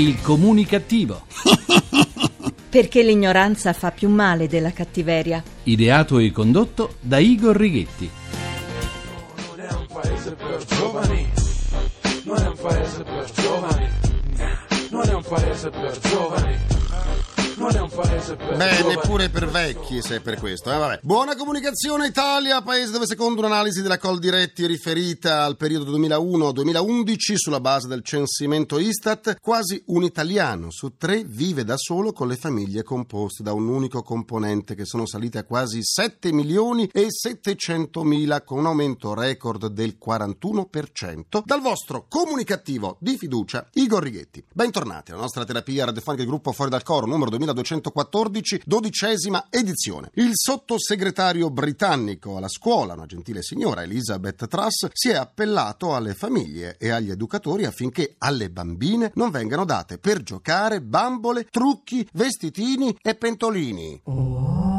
Il comunicativo. Perché l'ignoranza fa più male della cattiveria. Ideato e condotto da Igor Righetti. Non è un paese per giovani, non è un paese per giovani, non è un paese per giovani, non è un paese per Beh, neppure per vecchi, se è per questo. Eh, vabbè. Buona comunicazione Italia, paese dove secondo un'analisi della Coldiretti riferita al periodo 2001-2011 sulla base del censimento Istat, quasi un italiano su tre vive da solo con le famiglie composte da un unico componente che sono salite a quasi 7 milioni e 700 mila con un aumento record del 41% dal vostro comunicativo di fiducia Igor Righetti. Bentornati alla nostra terapia radiofonica del gruppo Fuori dal Coro numero 2214, dodicesima edizione. Il sottosegretario britannico alla scuola, una gentile signora Elizabeth Truss, si è appellato alle famiglie e agli educatori affinché alle bambine non vengano date per giocare bambole, trucchi, vestitini e pentolini.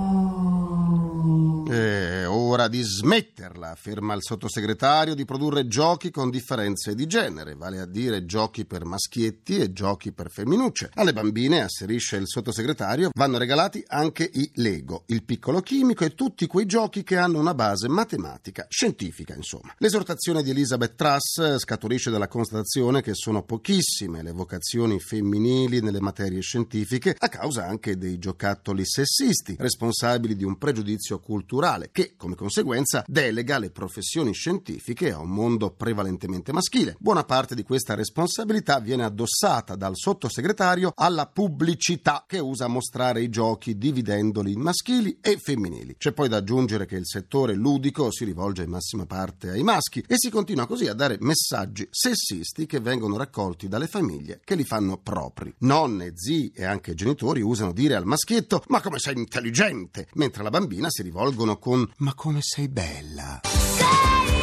È ora di smetterla, afferma il sottosegretario, di produrre giochi con differenze di genere, vale a dire giochi per maschietti e giochi per femminucce. Alle bambine, asserisce il sottosegretario, vanno regalati anche i Lego, il piccolo chimico e tutti quei giochi che hanno una base matematica, scientifica, insomma. L'esortazione di Elizabeth Truss scaturisce dalla constatazione che sono pochissime le vocazioni femminili nelle materie scientifiche, a causa anche dei giocattoli sessisti, responsabili di un pregiudizio culturale che, come conseguenza, delega le professioni scientifiche a un mondo prevalentemente maschile. Buona parte di questa responsabilità viene addossata dal sottosegretario alla pubblicità che usa a mostrare i giochi dividendoli in maschili e femminili. C'è poi da aggiungere che il settore ludico si rivolge in massima parte ai maschi e si continua così a dare messaggi sessisti che vengono raccolti dalle famiglie che li fanno propri. Nonne, zii e anche genitori usano dire al maschietto ma come sei intelligente, mentre alla bambina si rivolgono con ma come sei bella. Sei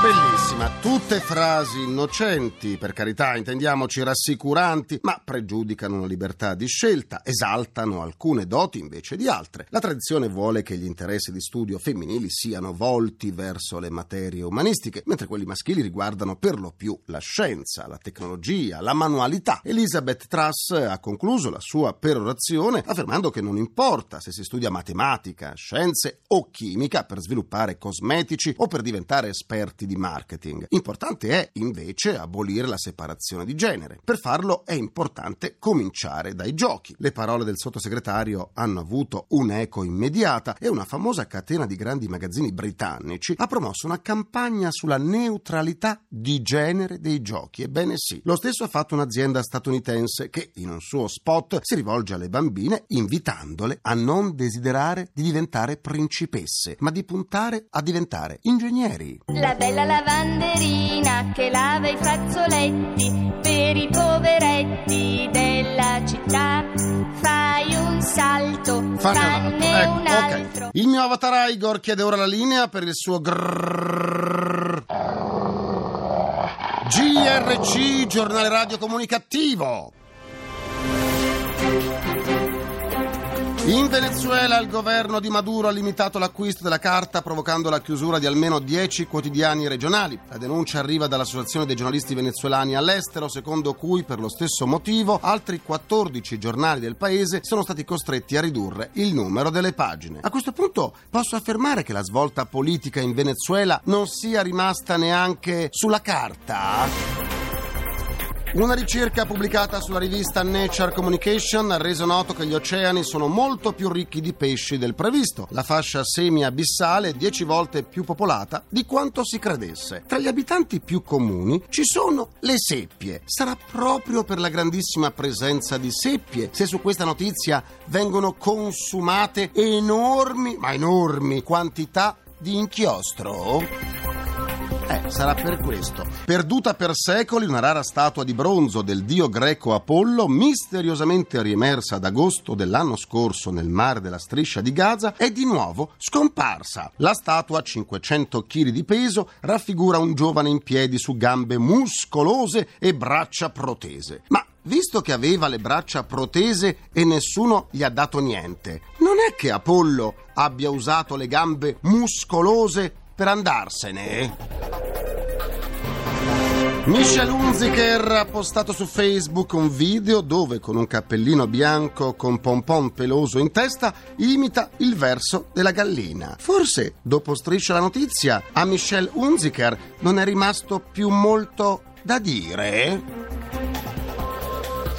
bellissima, tutte frasi innocenti, per carità, intendiamoci rassicuranti, ma pregiudicano la libertà di scelta, esaltano alcune doti invece di altre. La tradizione vuole che gli interessi di studio femminili siano volti verso le materie umanistiche, mentre quelli maschili riguardano per lo più la scienza, la tecnologia, la manualità. Elizabeth Truss ha concluso la sua perorazione affermando che non importa se si studia matematica, scienze o chimica per sviluppare cosmetici o per diventare esperti di marketing. Importante è invece abolire la separazione di genere. Per farlo è importante cominciare dai giochi. Le parole del sottosegretario hanno avuto un'eco immediata e una famosa catena di grandi magazzini britannici ha promosso una campagna sulla neutralità di genere dei giochi. Ebbene sì, lo stesso ha fatto un'azienda statunitense che in un suo spot si rivolge alle bambine invitandole a non desiderare di diventare principesse, ma di puntare a diventare ingegneri. La bella lavanderina che lava i fazzoletti per i poveretti della città. Fai un salto, fanne ecco, un altro. Il mio avatar Igor chiede ora la linea per il suo grrrr. GRC, giornale radio comunicativo. In Venezuela il governo di Maduro ha limitato l'acquisto della carta provocando la chiusura di almeno 10 quotidiani regionali. La denuncia arriva dall'Associazione dei giornalisti venezuelani all'estero, secondo cui per lo stesso motivo altri 14 giornali del paese sono stati costretti a ridurre il numero delle pagine. A questo punto posso affermare che la svolta politica in Venezuela non sia rimasta neanche sulla carta? Una ricerca pubblicata sulla rivista Nature Communication ha reso noto che gli oceani sono molto più ricchi di pesci del previsto. La fascia semi-abissale è 10 volte più popolata di quanto si credesse. Tra gli abitanti più comuni ci sono le seppie. Sarà proprio per la grandissima presenza di seppie se su questa notizia vengono consumate enormi, ma enormi quantità di inchiostro? Eh, sarà per questo. Perduta per secoli, una rara statua di bronzo del dio greco Apollo, misteriosamente riemersa ad agosto dell'anno scorso nel mare della striscia di Gaza, è di nuovo scomparsa. La statua, 500 kg di peso, raffigura un giovane in piedi su gambe muscolose e braccia protese. Ma Visto che aveva le braccia protese e nessuno gli ha dato niente, non è che Apollo abbia usato le gambe muscolose per andarsene? Michel Hunziker ha postato su Facebook un video dove con un cappellino bianco con pompon peloso in testa imita il verso della gallina. Forse, dopo striscia la notizia, a Michel Hunziker non è rimasto più molto da dire?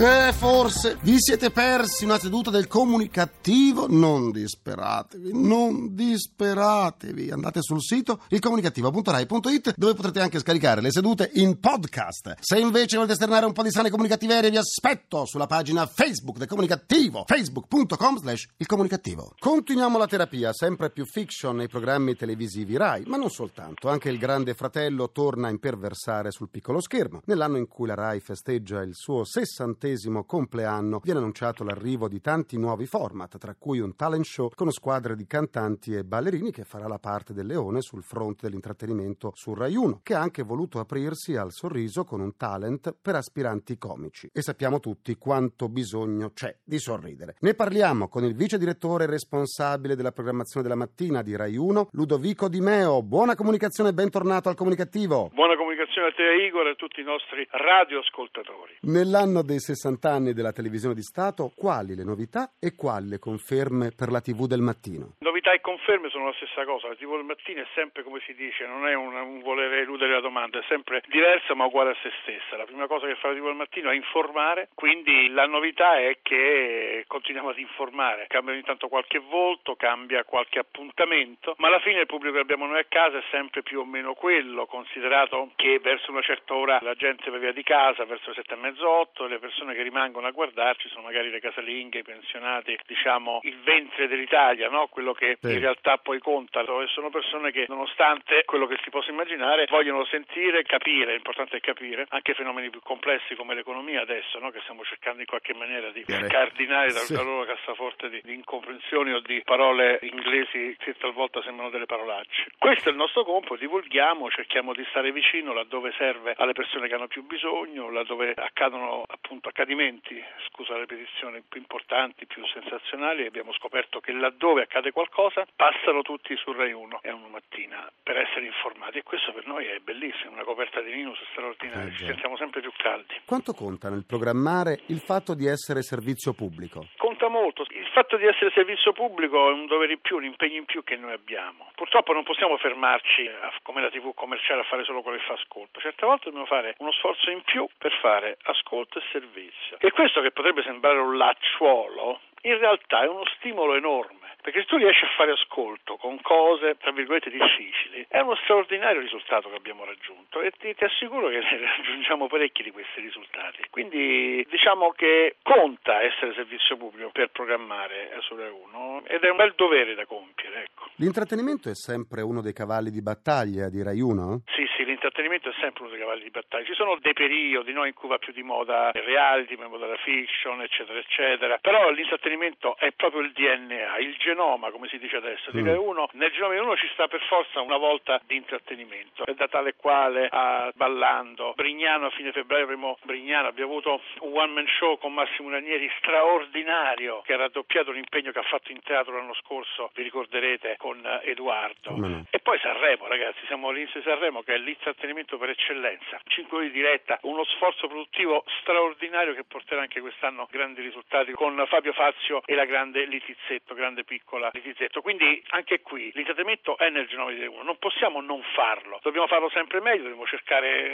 Eh, forse vi siete persi una seduta del comunicativo? Non disperatevi, non disperatevi. Andate sul sito ilcomunicativo.rai.it dove potrete anche scaricare le sedute in podcast. Se invece volete esternare un po' di sane comunicative vi aspetto sulla pagina Facebook del comunicativo, facebook.com slash il comunicativo. Continuiamo la terapia, sempre più fiction nei programmi televisivi Rai, ma non soltanto. Anche il grande fratello torna a imperversare sul piccolo schermo. Nell'anno in cui la Rai festeggia il suo sessantesimo compleanno viene annunciato l'arrivo di tanti nuovi format, tra cui un talent show con squadre di cantanti e ballerini che farà la parte del leone sul fronte dell'intrattenimento su Rai 1, che ha anche voluto aprirsi al sorriso con un talent per aspiranti comici. E sappiamo tutti quanto bisogno c'è di sorridere. Ne parliamo con il vice direttore responsabile della programmazione della mattina di Rai 1, Ludovico Di Meo. Buona comunicazione e bentornato al comunicativo. Buona comunicazione a te Igor e a tutti i nostri radioascoltatori. Nell'anno dei 60 anni della televisione di Stato, quali le novità e quali le conferme per la TV del mattino? Novità e conferme sono la stessa cosa, la TV del mattino è sempre come si dice, non è un, un volere eludere la domanda, è sempre diversa ma uguale a se stessa. La prima cosa che fa la TV del mattino è informare, quindi la novità è che continuiamo ad informare, cambia ogni tanto qualche volto, cambia qualche appuntamento, ma alla fine il pubblico che abbiamo noi a casa è sempre più o meno quello, considerato che verso una certa ora la gente va via di casa, verso le sette e mezzo, otto, le persone che rimangono a guardarci sono magari le casalinghe, i pensionati, diciamo il ventre dell'Italia, no? quello che Sì. in realtà poi conta. E sono persone che nonostante quello che si possa immaginare vogliono sentire, capire, l'importante è capire, anche fenomeni più complessi come l'economia adesso, no? che stiamo cercando in qualche maniera di Chiaro. cardinare dal Sì. dalla loro cassaforte di, di incomprensioni o di parole inglesi che talvolta sembrano delle parolacce. Questo è il nostro compito, divulghiamo, cerchiamo di stare vicino laddove serve alle persone che hanno più bisogno, laddove accadono appunto accadimenti, scusa la ripetizione, più importanti, più sensazionali, abbiamo scoperto che laddove accade qualcosa passano tutti su Rai 1 e una mattina per essere informati e questo per noi è bellissimo, una coperta di Linus straordinaria, Eh, ci sentiamo sempre più caldi. Quanto conta nel programmare il fatto di essere servizio pubblico? Conta molto. Il fatto di essere servizio pubblico è un dovere in più, un impegno in più che noi abbiamo. Purtroppo non possiamo fermarci come la TV commerciale a fare solo quello che fa ascolto. Certe volte dobbiamo fare uno sforzo in più per fare ascolto e servizio. E questo che potrebbe sembrare un lacciuolo, in realtà è uno stimolo enorme. Perché se tu riesci a fare ascolto con cose, tra virgolette, difficili, è uno straordinario risultato che abbiamo raggiunto e ti, ti assicuro che ne raggiungiamo parecchi di questi risultati. Quindi diciamo che conta essere servizio pubblico per programmare su Rai 1 ed è un bel dovere da compiere, ecco. L'intrattenimento è sempre uno dei cavalli di battaglia di Rai 1? Sì, sì, l'intrattenimento è sempre uno dei cavalli di battaglia. Ci sono dei periodi no, in cui va più di moda il reality, di moda la fiction, eccetera, eccetera. Però l'intrattenimento è proprio il DNA, il genoma, come si dice adesso, di Mm. Rai 1. Nel genoma di uno ci sta per forza una volta di intrattenimento. E da tale quale a Ballando, Brignano a fine febbraio avremo Brignano, abbiamo avuto un one man show con Massimo Ranieri straordinario che ha raddoppiato l'impegno che ha fatto in teatro l'anno scorso, vi ricorderete, con Edoardo. No? E poi Sanremo, ragazzi, siamo all'inizio di Sanremo che è l'intrattenimento per eccellenza. 5 ore di diretta, uno sforzo produttivo straordinario che porterà anche quest'anno grandi risultati con Fabio Fazio e la grande Litizzetto, grande piccola Litizzetto. Quindi anche qui l'intrattenimento è nel genome di uno, non possiamo non farlo, dobbiamo farlo sempre meglio, dobbiamo cercare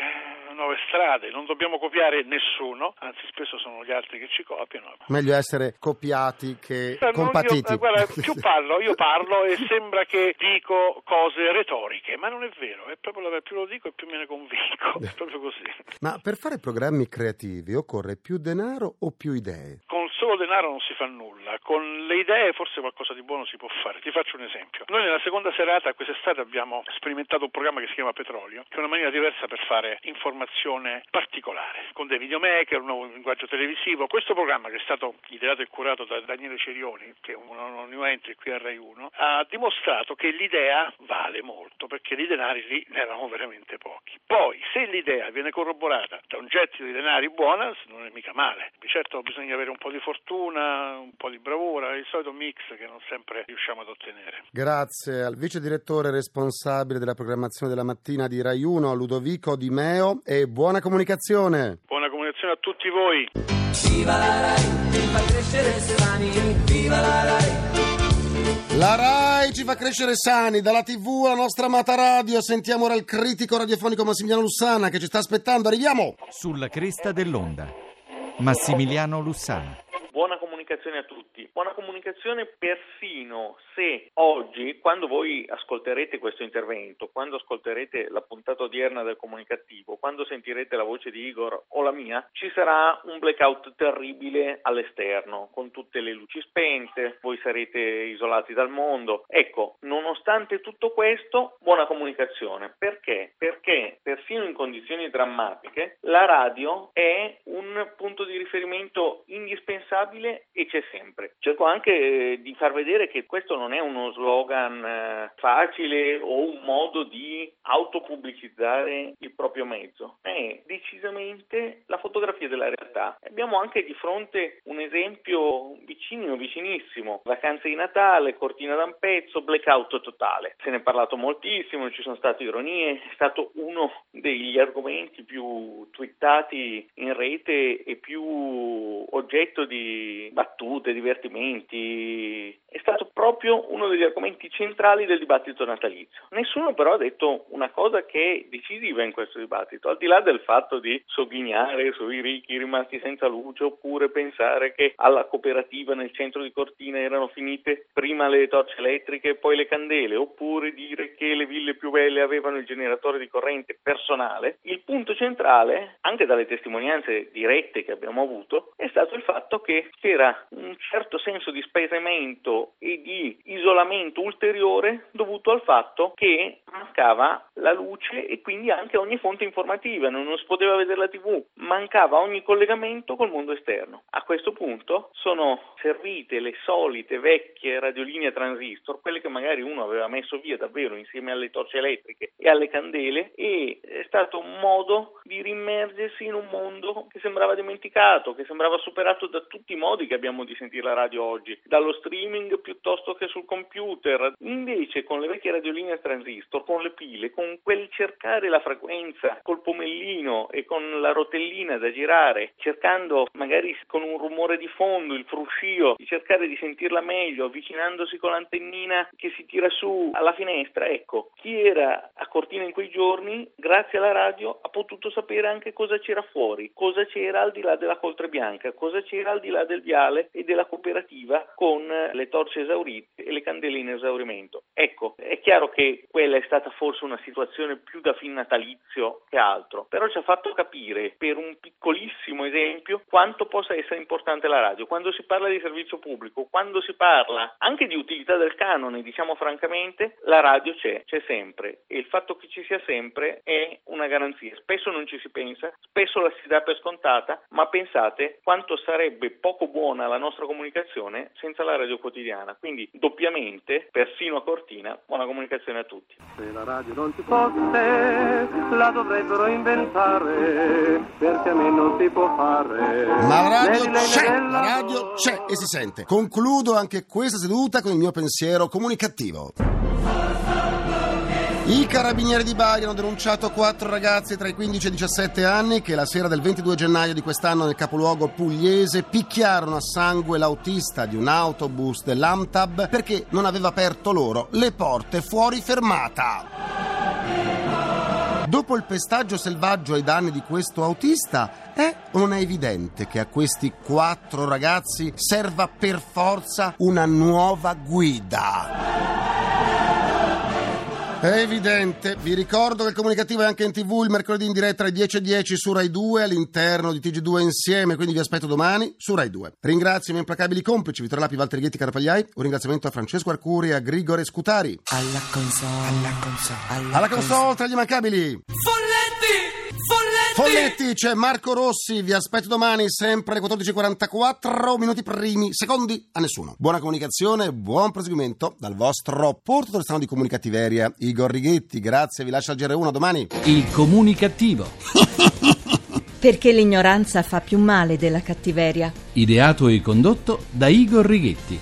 eh, nuove strade, non dobbiamo copiare nessuno, anzi spesso sono gli altri che ci copiano. Meglio essere copiati che Eh, compatiti. Io, eh, guarda, più parlo, io parlo e sembra che dico cose retoriche, ma non è vero, è proprio la, più lo dico e più me ne convinco, è proprio così. Ma per fare programmi creativi occorre più denaro o più idee? Con solo denaro non si fa nulla, con le idee forse qualcosa di buono si può fare. Ti faccio un esempio. Noi nella seconda serata quest'estate abbiamo sperimentato un programma che si chiama Petrolio, che è una maniera diversa per fare informazione particolare, con dei videomaker, un nuovo linguaggio televisivo. Questo programma che è stato ideato e curato da Daniele Cerioni, che è un, new entry qui a Rai 1, ha dimostrato che l'idea vale molto, perché di denari lì ne erano veramente pochi. Poi, se l'idea viene corroborata da un gettito di denari buona, non è mica male. Di certo bisogna avere un po' di fortuna, un po' di bravura, il solito mix che non sempre riusciamo ad ottenere. Grazie al vice direttore responsabile della programmazione della mattina di Rai 1, Ludovico Di Meo, e buona comunicazione. Buona comunicazione a tutti voi. Viva la Rai, fa crescere sani, viva la Rai. La RAI ci fa crescere sani, dalla TV alla nostra amata radio. Sentiamo ora il critico radiofonico Massimiliano Lussana che ci sta aspettando. Arriviamo! Sulla cresta dell'onda. Massimiliano Lussana. Comunicazione a tutti. Buona comunicazione persino se oggi, quando voi ascolterete questo intervento, quando ascolterete la puntata odierna del comunicativo, quando sentirete la voce di Igor o la mia, ci sarà un blackout terribile all'esterno, con tutte le luci spente, voi sarete isolati dal mondo. Ecco, nonostante tutto questo, buona comunicazione. Perché? Perché persino in condizioni drammatiche la radio è un punto di riferimento indispensabile e c'è sempre. Cerco anche eh, di far vedere che questo non è uno slogan eh, facile o un modo di autopubblicizzare il proprio mezzo, è decisamente la fotografia della realtà. Abbiamo anche di fronte un esempio vicino, vicinissimo, vacanze di Natale, cortina da un pezzo, blackout totale. Se ne è parlato moltissimo, ci sono state ironie, è stato uno degli argomenti più twittati in rete e più oggetto di battute, divertimenti. È stato proprio uno degli argomenti centrali del dibattito natalizio. Nessuno però ha detto una cosa che è decisiva in questo dibattito, al di là del fatto di sogghignare sui ricchi rimasti senza luce oppure pensare che alla cooperativa nel centro di Cortina erano finite prima le torce elettriche e poi le candele, oppure dire che le ville più belle avevano il generatore di corrente personale, il punto centrale, anche dalle testimonianze dirette che abbiamo avuto, è stato il fatto che c'era un certo senso di spesamento e di isolamento ulteriore dovuto al fatto che mancava la luce e quindi anche ogni fonte informativa, non, non si poteva vedere la tv, mancava ogni collegamento col mondo esterno. A questo punto sono servite le solite vecchie radiolinee transistor, quelle che magari uno aveva messo via davvero insieme alle torce elettriche e alle candele e è stato un modo di rimmergersi in un mondo che sembrava dimenticato, che sembrava superato da tutti i modi che abbiamo di sentire la radio oggi, dallo streaming piuttosto che sul computer. Invece con le vecchie radiolinee transistor, con le pile, con quel cercare la frequenza col pomellino e con la rotellina da girare, cercando magari con un rumore di fondo, il fruscio, di cercare di sentirla meglio, avvicinandosi con l'antennina che si tira su alla finestra. Ecco, chi era a Cortina in quei giorni, grazie alla radio, ha potuto sapere anche cosa c'era fuori, cosa c'era al di là della coltre bianca, cosa c'era al di là del viale e della cooperativa con le torce esaurite e le candele in esaurimento. Ecco, è chiaro che quella è stata forse una situazione più da fin natalizio che altro, però ci ha fatto capire per un piccolissimo esempio quanto possa essere importante la radio. Quando si parla di servizio pubblico, quando si parla anche di utilità del canone, diciamo francamente, la radio c'è, c'è sempre e il fatto che ci sia sempre è una garanzia. Spesso non ci si pensa, spesso la si dà per scontata, ma pensate quanto sarebbe poco buona la nostra comunicazione senza la radio quotidiana. Quindi doppiamente, persino a Cortina, buona comunicazione a tutti. Se la radio non ci fosse, la dovrebbero inventare, perché a me non si può fare. Ma la radio c'è, la radio c'è e si sente. Concludo anche questa seduta con il mio pensiero comunicativo. I carabinieri di Bari hanno denunciato quattro ragazzi tra i 15 e i 17 anni che la sera del 22 gennaio di quest'anno nel capoluogo pugliese picchiarono a sangue l'autista di un autobus dell'Amtab perché non aveva aperto loro le porte fuori fermata. Dopo il pestaggio selvaggio ai danni di questo autista, è o non è evidente che a questi quattro ragazzi serva per forza una nuova guida? È evidente, vi ricordo che il comunicativo è anche in tv il mercoledì in diretta alle 10.10 su Rai 2 all'interno di TG2 insieme, quindi vi aspetto domani su Rai 2. Ringrazio i miei implacabili complici Vittorio Lapi, Valtteri Ghetti, Carapagliai, un ringraziamento a Francesco Arcuri e a Grigore Scutari. Alla console, alla console, Alla console tra gli immancabili! Folletti! C'è Marco Rossi, vi aspetto domani sempre alle 14.44, minuti primi, secondi a nessuno. Buona comunicazione, buon proseguimento dal vostro Porto Torrestano di Comunicativeria, Igor Righetti, grazie, vi lascio al GR1, a domani. Il comunicativo. Perché l'ignoranza fa più male della cattiveria. Ideato e condotto da Igor Righetti.